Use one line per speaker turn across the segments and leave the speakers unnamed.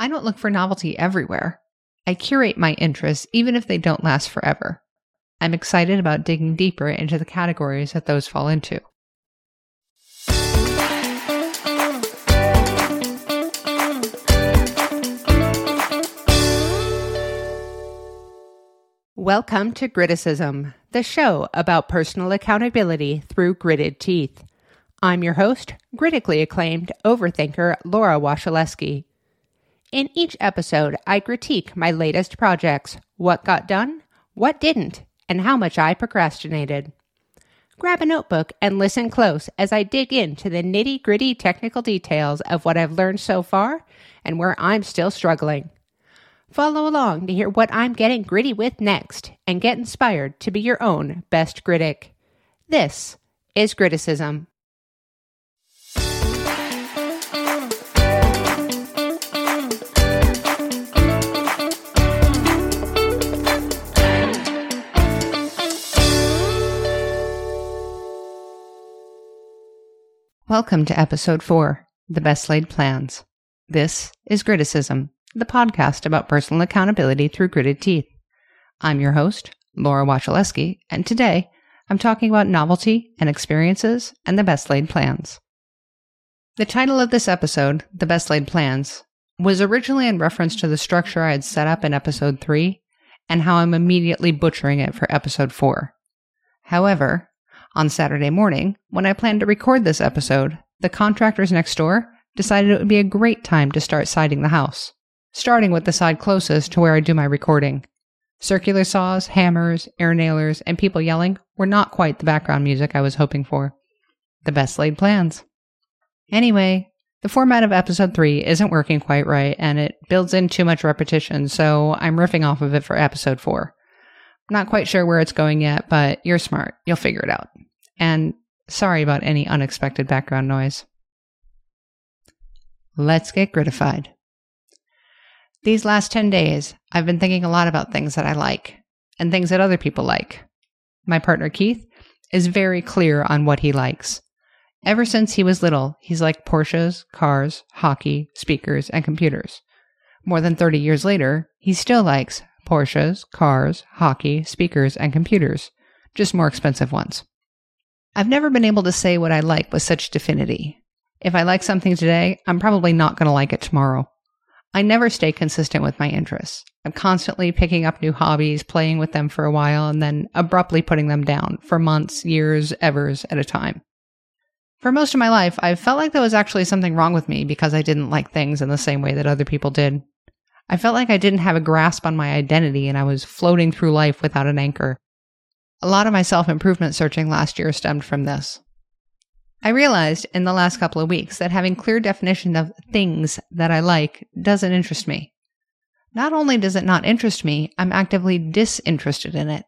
I don't look for novelty everywhere. I curate my interests even if they don't last forever. I'm excited about digging deeper into the categories that those fall into. Welcome to Griticism, the show about personal accountability through gritted teeth. I'm your host, critically acclaimed overthinker Laura Washaleski. In each episode, I critique my latest projects, what got done, what didn't, and how much I procrastinated. Grab a notebook and listen close as I dig into the nitty gritty technical details of what I've learned so far and where I'm still struggling. Follow along to hear what I'm getting gritty with next and get inspired to be your own best critic. This is Griticism. Welcome to episode four The Best Laid Plans. This is Griticism, the podcast about personal accountability through gritted teeth. I'm your host, Laura Wachaleski, and today I'm talking about novelty and experiences and the best laid plans. The title of this episode, The Best Laid Plans, was originally in reference to the structure I had set up in episode three and how I'm immediately butchering it for episode four. However, on Saturday morning, when I planned to record this episode, the contractors next door decided it would be a great time to start siding the house, starting with the side closest to where I do my recording. Circular saws, hammers, air nailers, and people yelling were not quite the background music I was hoping for. The best laid plans. Anyway, the format of episode 3 isn't working quite right and it builds in too much repetition, so I'm riffing off of it for episode 4. Not quite sure where it's going yet, but you're smart. You'll figure it out. And sorry about any unexpected background noise. Let's get gritified. These last 10 days, I've been thinking a lot about things that I like and things that other people like. My partner Keith is very clear on what he likes. Ever since he was little, he's liked Porsches, cars, hockey, speakers, and computers. More than 30 years later, he still likes Porsches, cars, hockey, speakers, and computers, just more expensive ones. I've never been able to say what I like with such definity. If I like something today, I'm probably not going to like it tomorrow. I never stay consistent with my interests. I'm constantly picking up new hobbies, playing with them for a while, and then abruptly putting them down for months, years, evers at a time. For most of my life, I've felt like there was actually something wrong with me because I didn't like things in the same way that other people did. I felt like I didn't have a grasp on my identity and I was floating through life without an anchor. A lot of my self improvement searching last year stemmed from this. I realized in the last couple of weeks that having clear definition of things that I like doesn't interest me. Not only does it not interest me, I'm actively disinterested in it.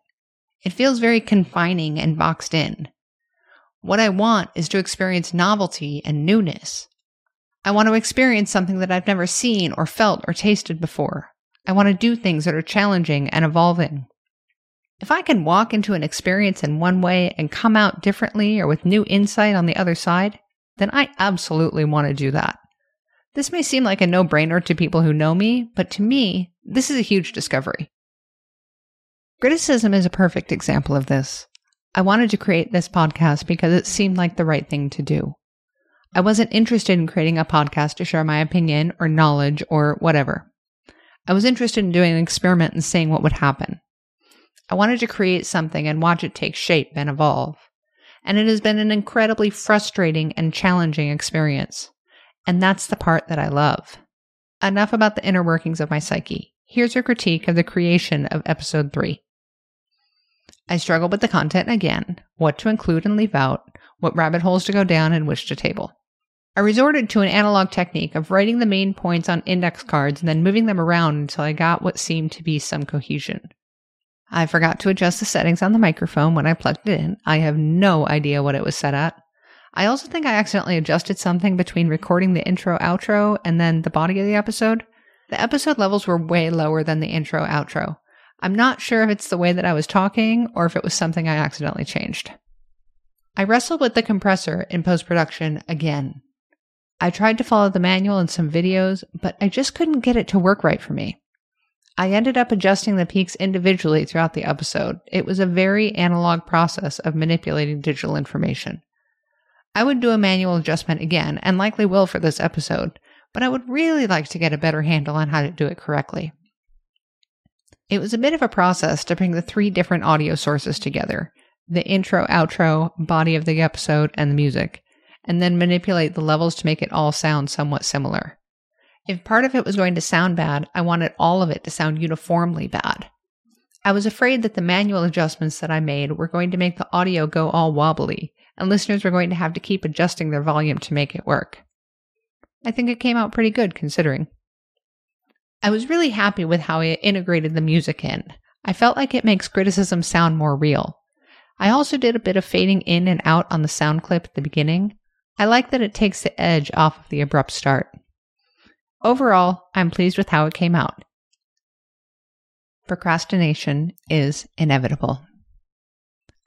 It feels very confining and boxed in. What I want is to experience novelty and newness. I want to experience something that I've never seen or felt or tasted before. I want to do things that are challenging and evolving. If I can walk into an experience in one way and come out differently or with new insight on the other side, then I absolutely want to do that. This may seem like a no brainer to people who know me, but to me, this is a huge discovery. Griticism is a perfect example of this. I wanted to create this podcast because it seemed like the right thing to do. I wasn't interested in creating a podcast to share my opinion or knowledge or whatever. I was interested in doing an experiment and seeing what would happen. I wanted to create something and watch it take shape and evolve. And it has been an incredibly frustrating and challenging experience. And that's the part that I love. Enough about the inner workings of my psyche. Here's a critique of the creation of episode 3. I struggled with the content again, what to include and leave out, what rabbit holes to go down, and which to table. I resorted to an analog technique of writing the main points on index cards and then moving them around until I got what seemed to be some cohesion. I forgot to adjust the settings on the microphone when I plugged it in. I have no idea what it was set at. I also think I accidentally adjusted something between recording the intro outro and then the body of the episode. The episode levels were way lower than the intro outro. I'm not sure if it's the way that I was talking or if it was something I accidentally changed. I wrestled with the compressor in post production again. I tried to follow the manual and some videos, but I just couldn't get it to work right for me. I ended up adjusting the peaks individually throughout the episode. It was a very analog process of manipulating digital information. I would do a manual adjustment again, and likely will for this episode, but I would really like to get a better handle on how to do it correctly. It was a bit of a process to bring the three different audio sources together the intro, outro, body of the episode, and the music, and then manipulate the levels to make it all sound somewhat similar. If part of it was going to sound bad, I wanted all of it to sound uniformly bad. I was afraid that the manual adjustments that I made were going to make the audio go all wobbly, and listeners were going to have to keep adjusting their volume to make it work. I think it came out pretty good considering. I was really happy with how I integrated the music in. I felt like it makes Griticism sound more real. I also did a bit of fading in and out on the sound clip at the beginning. I like that it takes the edge off of the abrupt start. Overall, I'm pleased with how it came out. Procrastination is inevitable.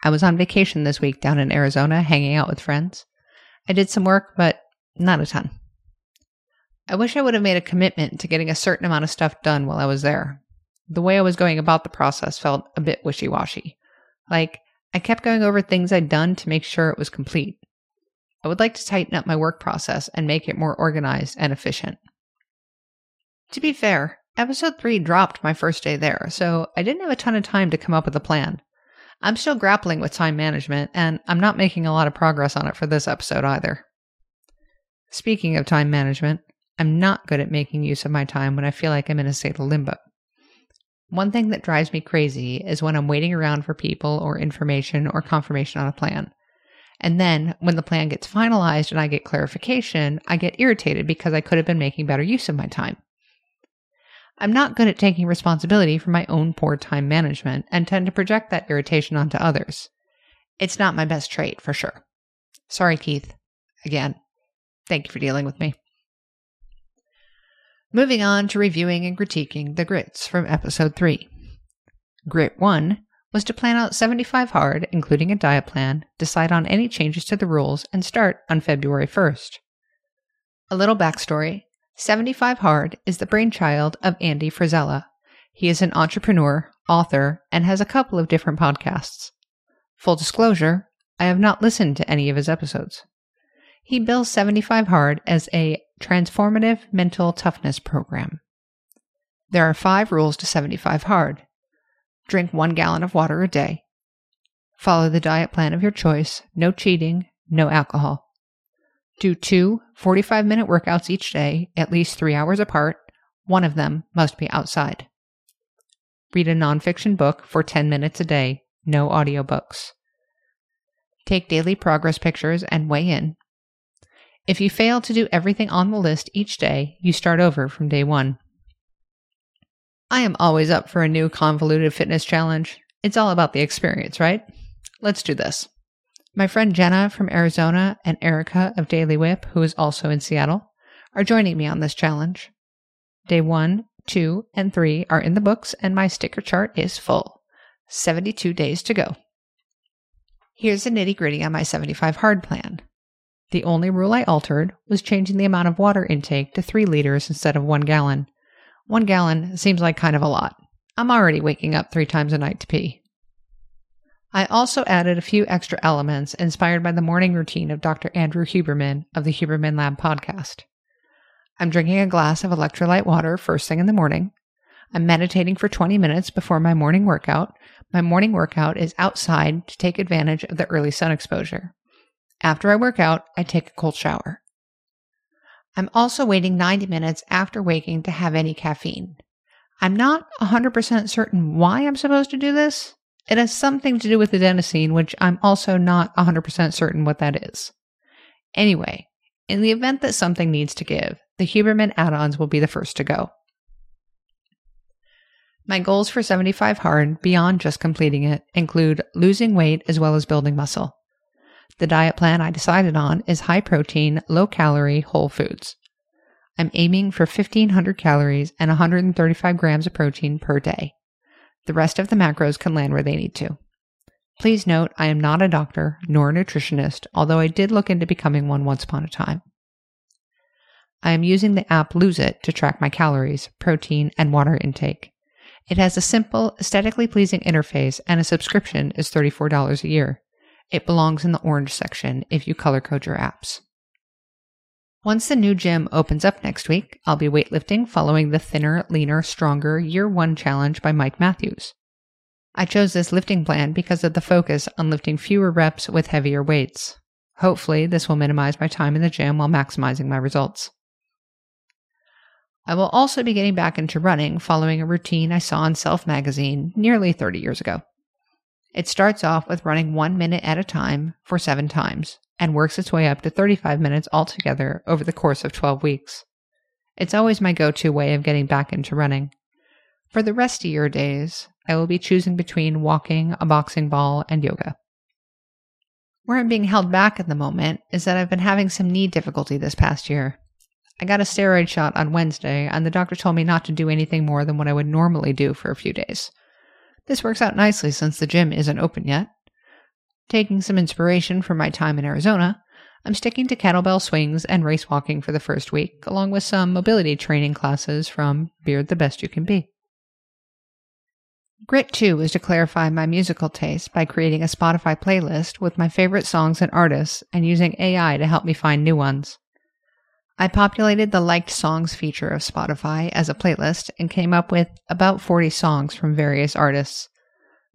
I was on vacation this week down in Arizona hanging out with friends. I did some work, but not a ton. I wish I would have made a commitment to getting a certain amount of stuff done while I was there. The way I was going about the process felt a bit wishy washy. Like, I kept going over things I'd done to make sure it was complete. I would like to tighten up my work process and make it more organized and efficient. To be fair, episode 3 dropped my first day there, so I didn't have a ton of time to come up with a plan. I'm still grappling with time management, and I'm not making a lot of progress on it for this episode either. Speaking of time management, I'm not good at making use of my time when I feel like I'm in a state of limbo. One thing that drives me crazy is when I'm waiting around for people or information or confirmation on a plan. And then when the plan gets finalized and I get clarification, I get irritated because I could have been making better use of my time. I'm not good at taking responsibility for my own poor time management and tend to project that irritation onto others. It's not my best trait, for sure. Sorry, Keith. Again, thank you for dealing with me. Moving on to reviewing and critiquing the grits from episode 3. Grit 1 was to plan out 75 hard, including a diet plan, decide on any changes to the rules, and start on February 1st. A little backstory 75 Hard is the brainchild of Andy Frisella. He is an entrepreneur, author, and has a couple of different podcasts. Full disclosure, I have not listened to any of his episodes. He bills 75 Hard as a transformative mental toughness program. There are five rules to 75 Hard drink one gallon of water a day, follow the diet plan of your choice, no cheating, no alcohol. Do two 45 minute workouts each day, at least three hours apart. One of them must be outside. Read a nonfiction book for 10 minutes a day, no audiobooks. Take daily progress pictures and weigh in. If you fail to do everything on the list each day, you start over from day one. I am always up for a new convoluted fitness challenge. It's all about the experience, right? Let's do this. My friend Jenna from Arizona and Erica of Daily Whip, who is also in Seattle, are joining me on this challenge. Day one, two, and three are in the books, and my sticker chart is full. 72 days to go. Here's the nitty gritty on my 75 hard plan. The only rule I altered was changing the amount of water intake to 3 liters instead of 1 gallon. 1 gallon seems like kind of a lot. I'm already waking up three times a night to pee. I also added a few extra elements inspired by the morning routine of Dr. Andrew Huberman of the Huberman Lab podcast. I'm drinking a glass of electrolyte water first thing in the morning. I'm meditating for 20 minutes before my morning workout. My morning workout is outside to take advantage of the early sun exposure. After I work out, I take a cold shower. I'm also waiting 90 minutes after waking to have any caffeine. I'm not 100% certain why I'm supposed to do this, it has something to do with adenosine, which I'm also not 100% certain what that is. Anyway, in the event that something needs to give, the Huberman add ons will be the first to go. My goals for 75 Hard, beyond just completing it, include losing weight as well as building muscle. The diet plan I decided on is high protein, low calorie, whole foods. I'm aiming for 1500 calories and 135 grams of protein per day. The rest of the macros can land where they need to. Please note, I am not a doctor nor a nutritionist, although I did look into becoming one once upon a time. I am using the app Lose It to track my calories, protein, and water intake. It has a simple, aesthetically pleasing interface, and a subscription is $34 a year. It belongs in the orange section if you color code your apps. Once the new gym opens up next week, I'll be weightlifting following the Thinner, Leaner, Stronger Year 1 Challenge by Mike Matthews. I chose this lifting plan because of the focus on lifting fewer reps with heavier weights. Hopefully, this will minimize my time in the gym while maximizing my results. I will also be getting back into running following a routine I saw in Self magazine nearly 30 years ago. It starts off with running one minute at a time for seven times and works its way up to 35 minutes altogether over the course of 12 weeks. It's always my go to way of getting back into running. For the rest of your days, I will be choosing between walking, a boxing ball, and yoga. Where I'm being held back at the moment is that I've been having some knee difficulty this past year. I got a steroid shot on Wednesday, and the doctor told me not to do anything more than what I would normally do for a few days. This works out nicely since the gym isn't open yet. Taking some inspiration from my time in Arizona, I'm sticking to kettlebell swings and race walking for the first week, along with some mobility training classes from Beard the Best You Can Be. Grit 2 is to clarify my musical taste by creating a Spotify playlist with my favorite songs and artists and using AI to help me find new ones. I populated the liked songs feature of Spotify as a playlist and came up with about 40 songs from various artists.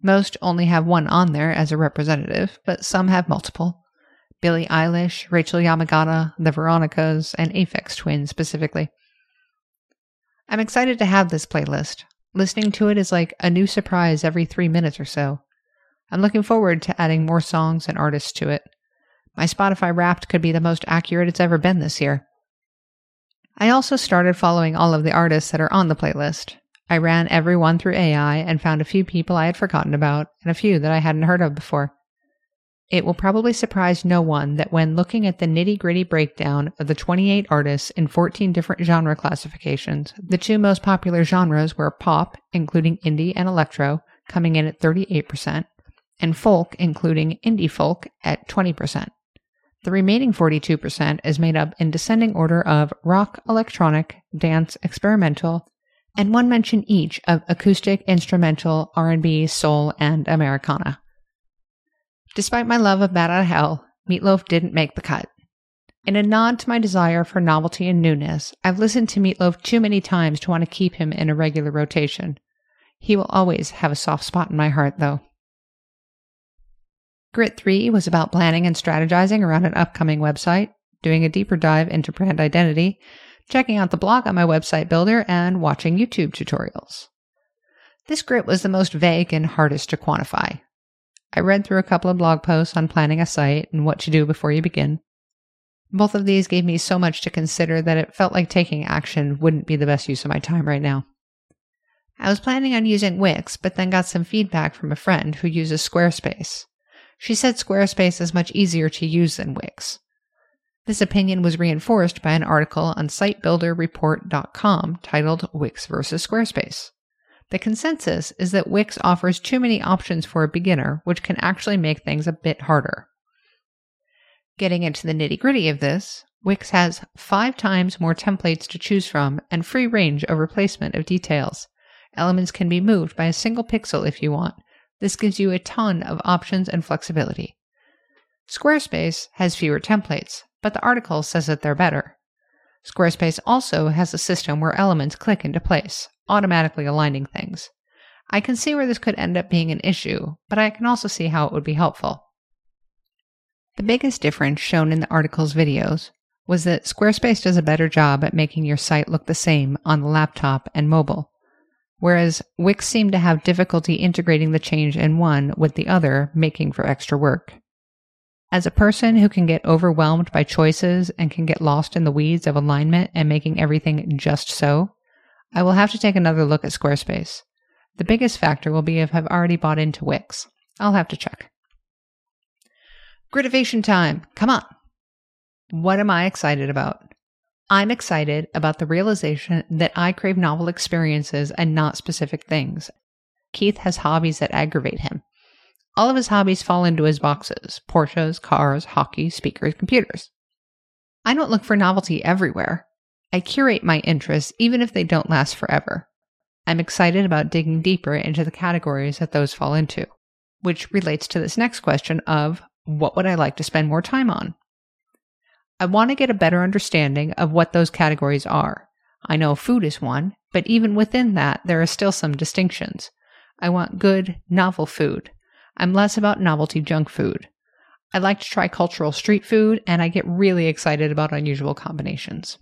Most only have one on there as a representative, but some have multiple. Billie Eilish, Rachel Yamagata, the Veronicas, and Aphex Twin specifically. I'm excited to have this playlist. Listening to it is like a new surprise every three minutes or so. I'm looking forward to adding more songs and artists to it. My Spotify Wrapped could be the most accurate it's ever been this year. I also started following all of the artists that are on the playlist. I ran every one through AI and found a few people I had forgotten about and a few that I hadn't heard of before. It will probably surprise no one that when looking at the nitty gritty breakdown of the 28 artists in 14 different genre classifications, the two most popular genres were pop, including indie and electro, coming in at 38%, and folk, including indie folk, at 20%. The remaining 42% is made up in descending order of rock, electronic, dance, experimental, and one mention each of acoustic, instrumental, R&B, soul, and Americana. Despite my love of Bat Out of Hell, Meatloaf didn't make the cut. In a nod to my desire for novelty and newness, I've listened to Meatloaf too many times to want to keep him in a regular rotation. He will always have a soft spot in my heart, though. Grit 3 was about planning and strategizing around an upcoming website, doing a deeper dive into brand identity, checking out the blog on my website builder, and watching YouTube tutorials. This grit was the most vague and hardest to quantify. I read through a couple of blog posts on planning a site and what to do before you begin. Both of these gave me so much to consider that it felt like taking action wouldn't be the best use of my time right now. I was planning on using Wix, but then got some feedback from a friend who uses Squarespace. She said Squarespace is much easier to use than Wix. This opinion was reinforced by an article on sitebuilderreport.com titled Wix versus Squarespace. The consensus is that Wix offers too many options for a beginner, which can actually make things a bit harder. Getting into the nitty gritty of this, Wix has five times more templates to choose from and free range of replacement of details. Elements can be moved by a single pixel if you want, this gives you a ton of options and flexibility. Squarespace has fewer templates, but the article says that they're better. Squarespace also has a system where elements click into place, automatically aligning things. I can see where this could end up being an issue, but I can also see how it would be helpful. The biggest difference shown in the article's videos was that Squarespace does a better job at making your site look the same on the laptop and mobile whereas Wix seemed to have difficulty integrating the change in one with the other, making for extra work. As a person who can get overwhelmed by choices and can get lost in the weeds of alignment and making everything just so, I will have to take another look at Squarespace. The biggest factor will be if I've already bought into Wix. I'll have to check. Gritivation time. Come on. What am I excited about? I'm excited about the realization that I crave novel experiences and not specific things. Keith has hobbies that aggravate him. All of his hobbies fall into his boxes Porsches, cars, hockey, speakers, computers. I don't look for novelty everywhere. I curate my interests even if they don't last forever. I'm excited about digging deeper into the categories that those fall into, which relates to this next question of what would I like to spend more time on? I want to get a better understanding of what those categories are. I know food is one, but even within that, there are still some distinctions. I want good, novel food. I'm less about novelty junk food. I like to try cultural street food, and I get really excited about unusual combinations.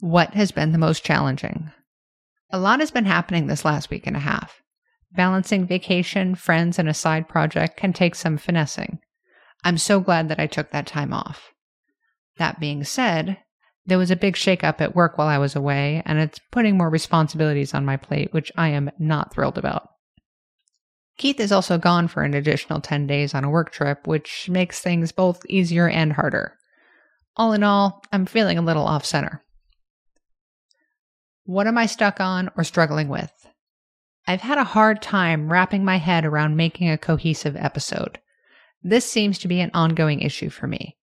What has been the most challenging? A lot has been happening this last week and a half. Balancing vacation, friends, and a side project can take some finessing. I'm so glad that I took that time off. That being said, there was a big shakeup at work while I was away, and it's putting more responsibilities on my plate, which I am not thrilled about. Keith is also gone for an additional 10 days on a work trip, which makes things both easier and harder. All in all, I'm feeling a little off center. What am I stuck on or struggling with? I've had a hard time wrapping my head around making a cohesive episode. This seems to be an ongoing issue for me.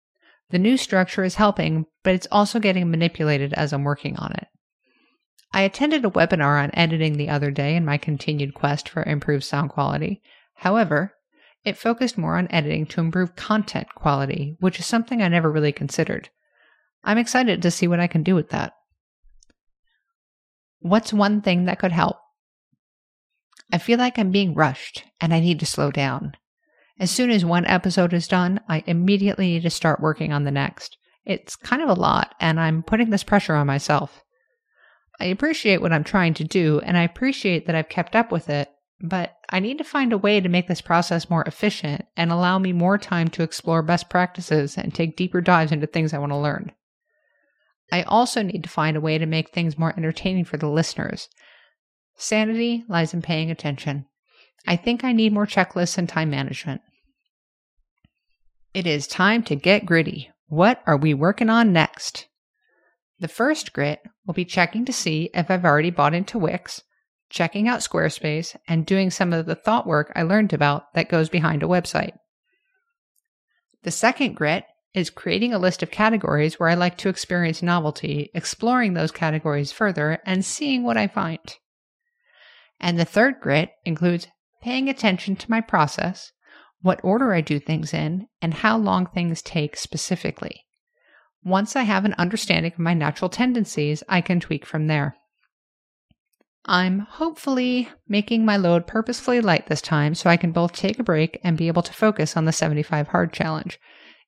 The new structure is helping, but it's also getting manipulated as I'm working on it. I attended a webinar on editing the other day in my continued quest for improved sound quality. However, it focused more on editing to improve content quality, which is something I never really considered. I'm excited to see what I can do with that. What's one thing that could help? I feel like I'm being rushed and I need to slow down. As soon as one episode is done, I immediately need to start working on the next. It's kind of a lot, and I'm putting this pressure on myself. I appreciate what I'm trying to do, and I appreciate that I've kept up with it, but I need to find a way to make this process more efficient and allow me more time to explore best practices and take deeper dives into things I want to learn. I also need to find a way to make things more entertaining for the listeners. Sanity lies in paying attention. I think I need more checklists and time management. It is time to get gritty. What are we working on next? The first grit will be checking to see if I've already bought into Wix, checking out Squarespace, and doing some of the thought work I learned about that goes behind a website. The second grit is creating a list of categories where I like to experience novelty, exploring those categories further, and seeing what I find. And the third grit includes paying attention to my process, what order I do things in, and how long things take specifically. Once I have an understanding of my natural tendencies, I can tweak from there. I'm hopefully making my load purposefully light this time so I can both take a break and be able to focus on the 75 hard challenge.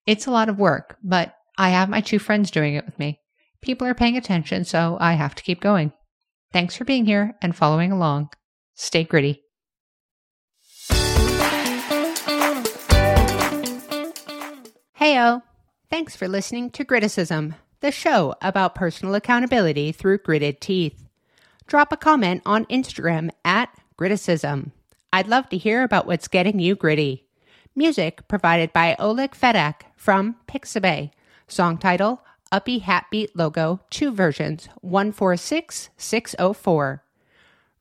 It's a lot of work, but I have my two friends doing it with me. People are paying attention, so I have to keep going. Thanks for being here and following along. Stay gritty. Heyo! Thanks for listening to Griticism, the show about personal accountability through gritted teeth. Drop a comment on Instagram at Griticism. I'd love to hear about what's getting you gritty. Music provided by Oleg Fedak from Pixabay. Song title Uppy Hatbeat logo, two versions, 146604.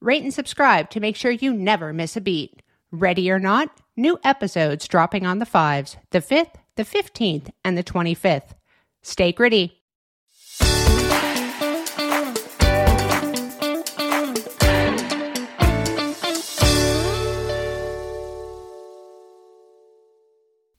Rate and subscribe to make sure you never miss a beat. Ready or not, new episodes dropping on the 5s, the 5th, the 15th, and the 25th. Stay gritty.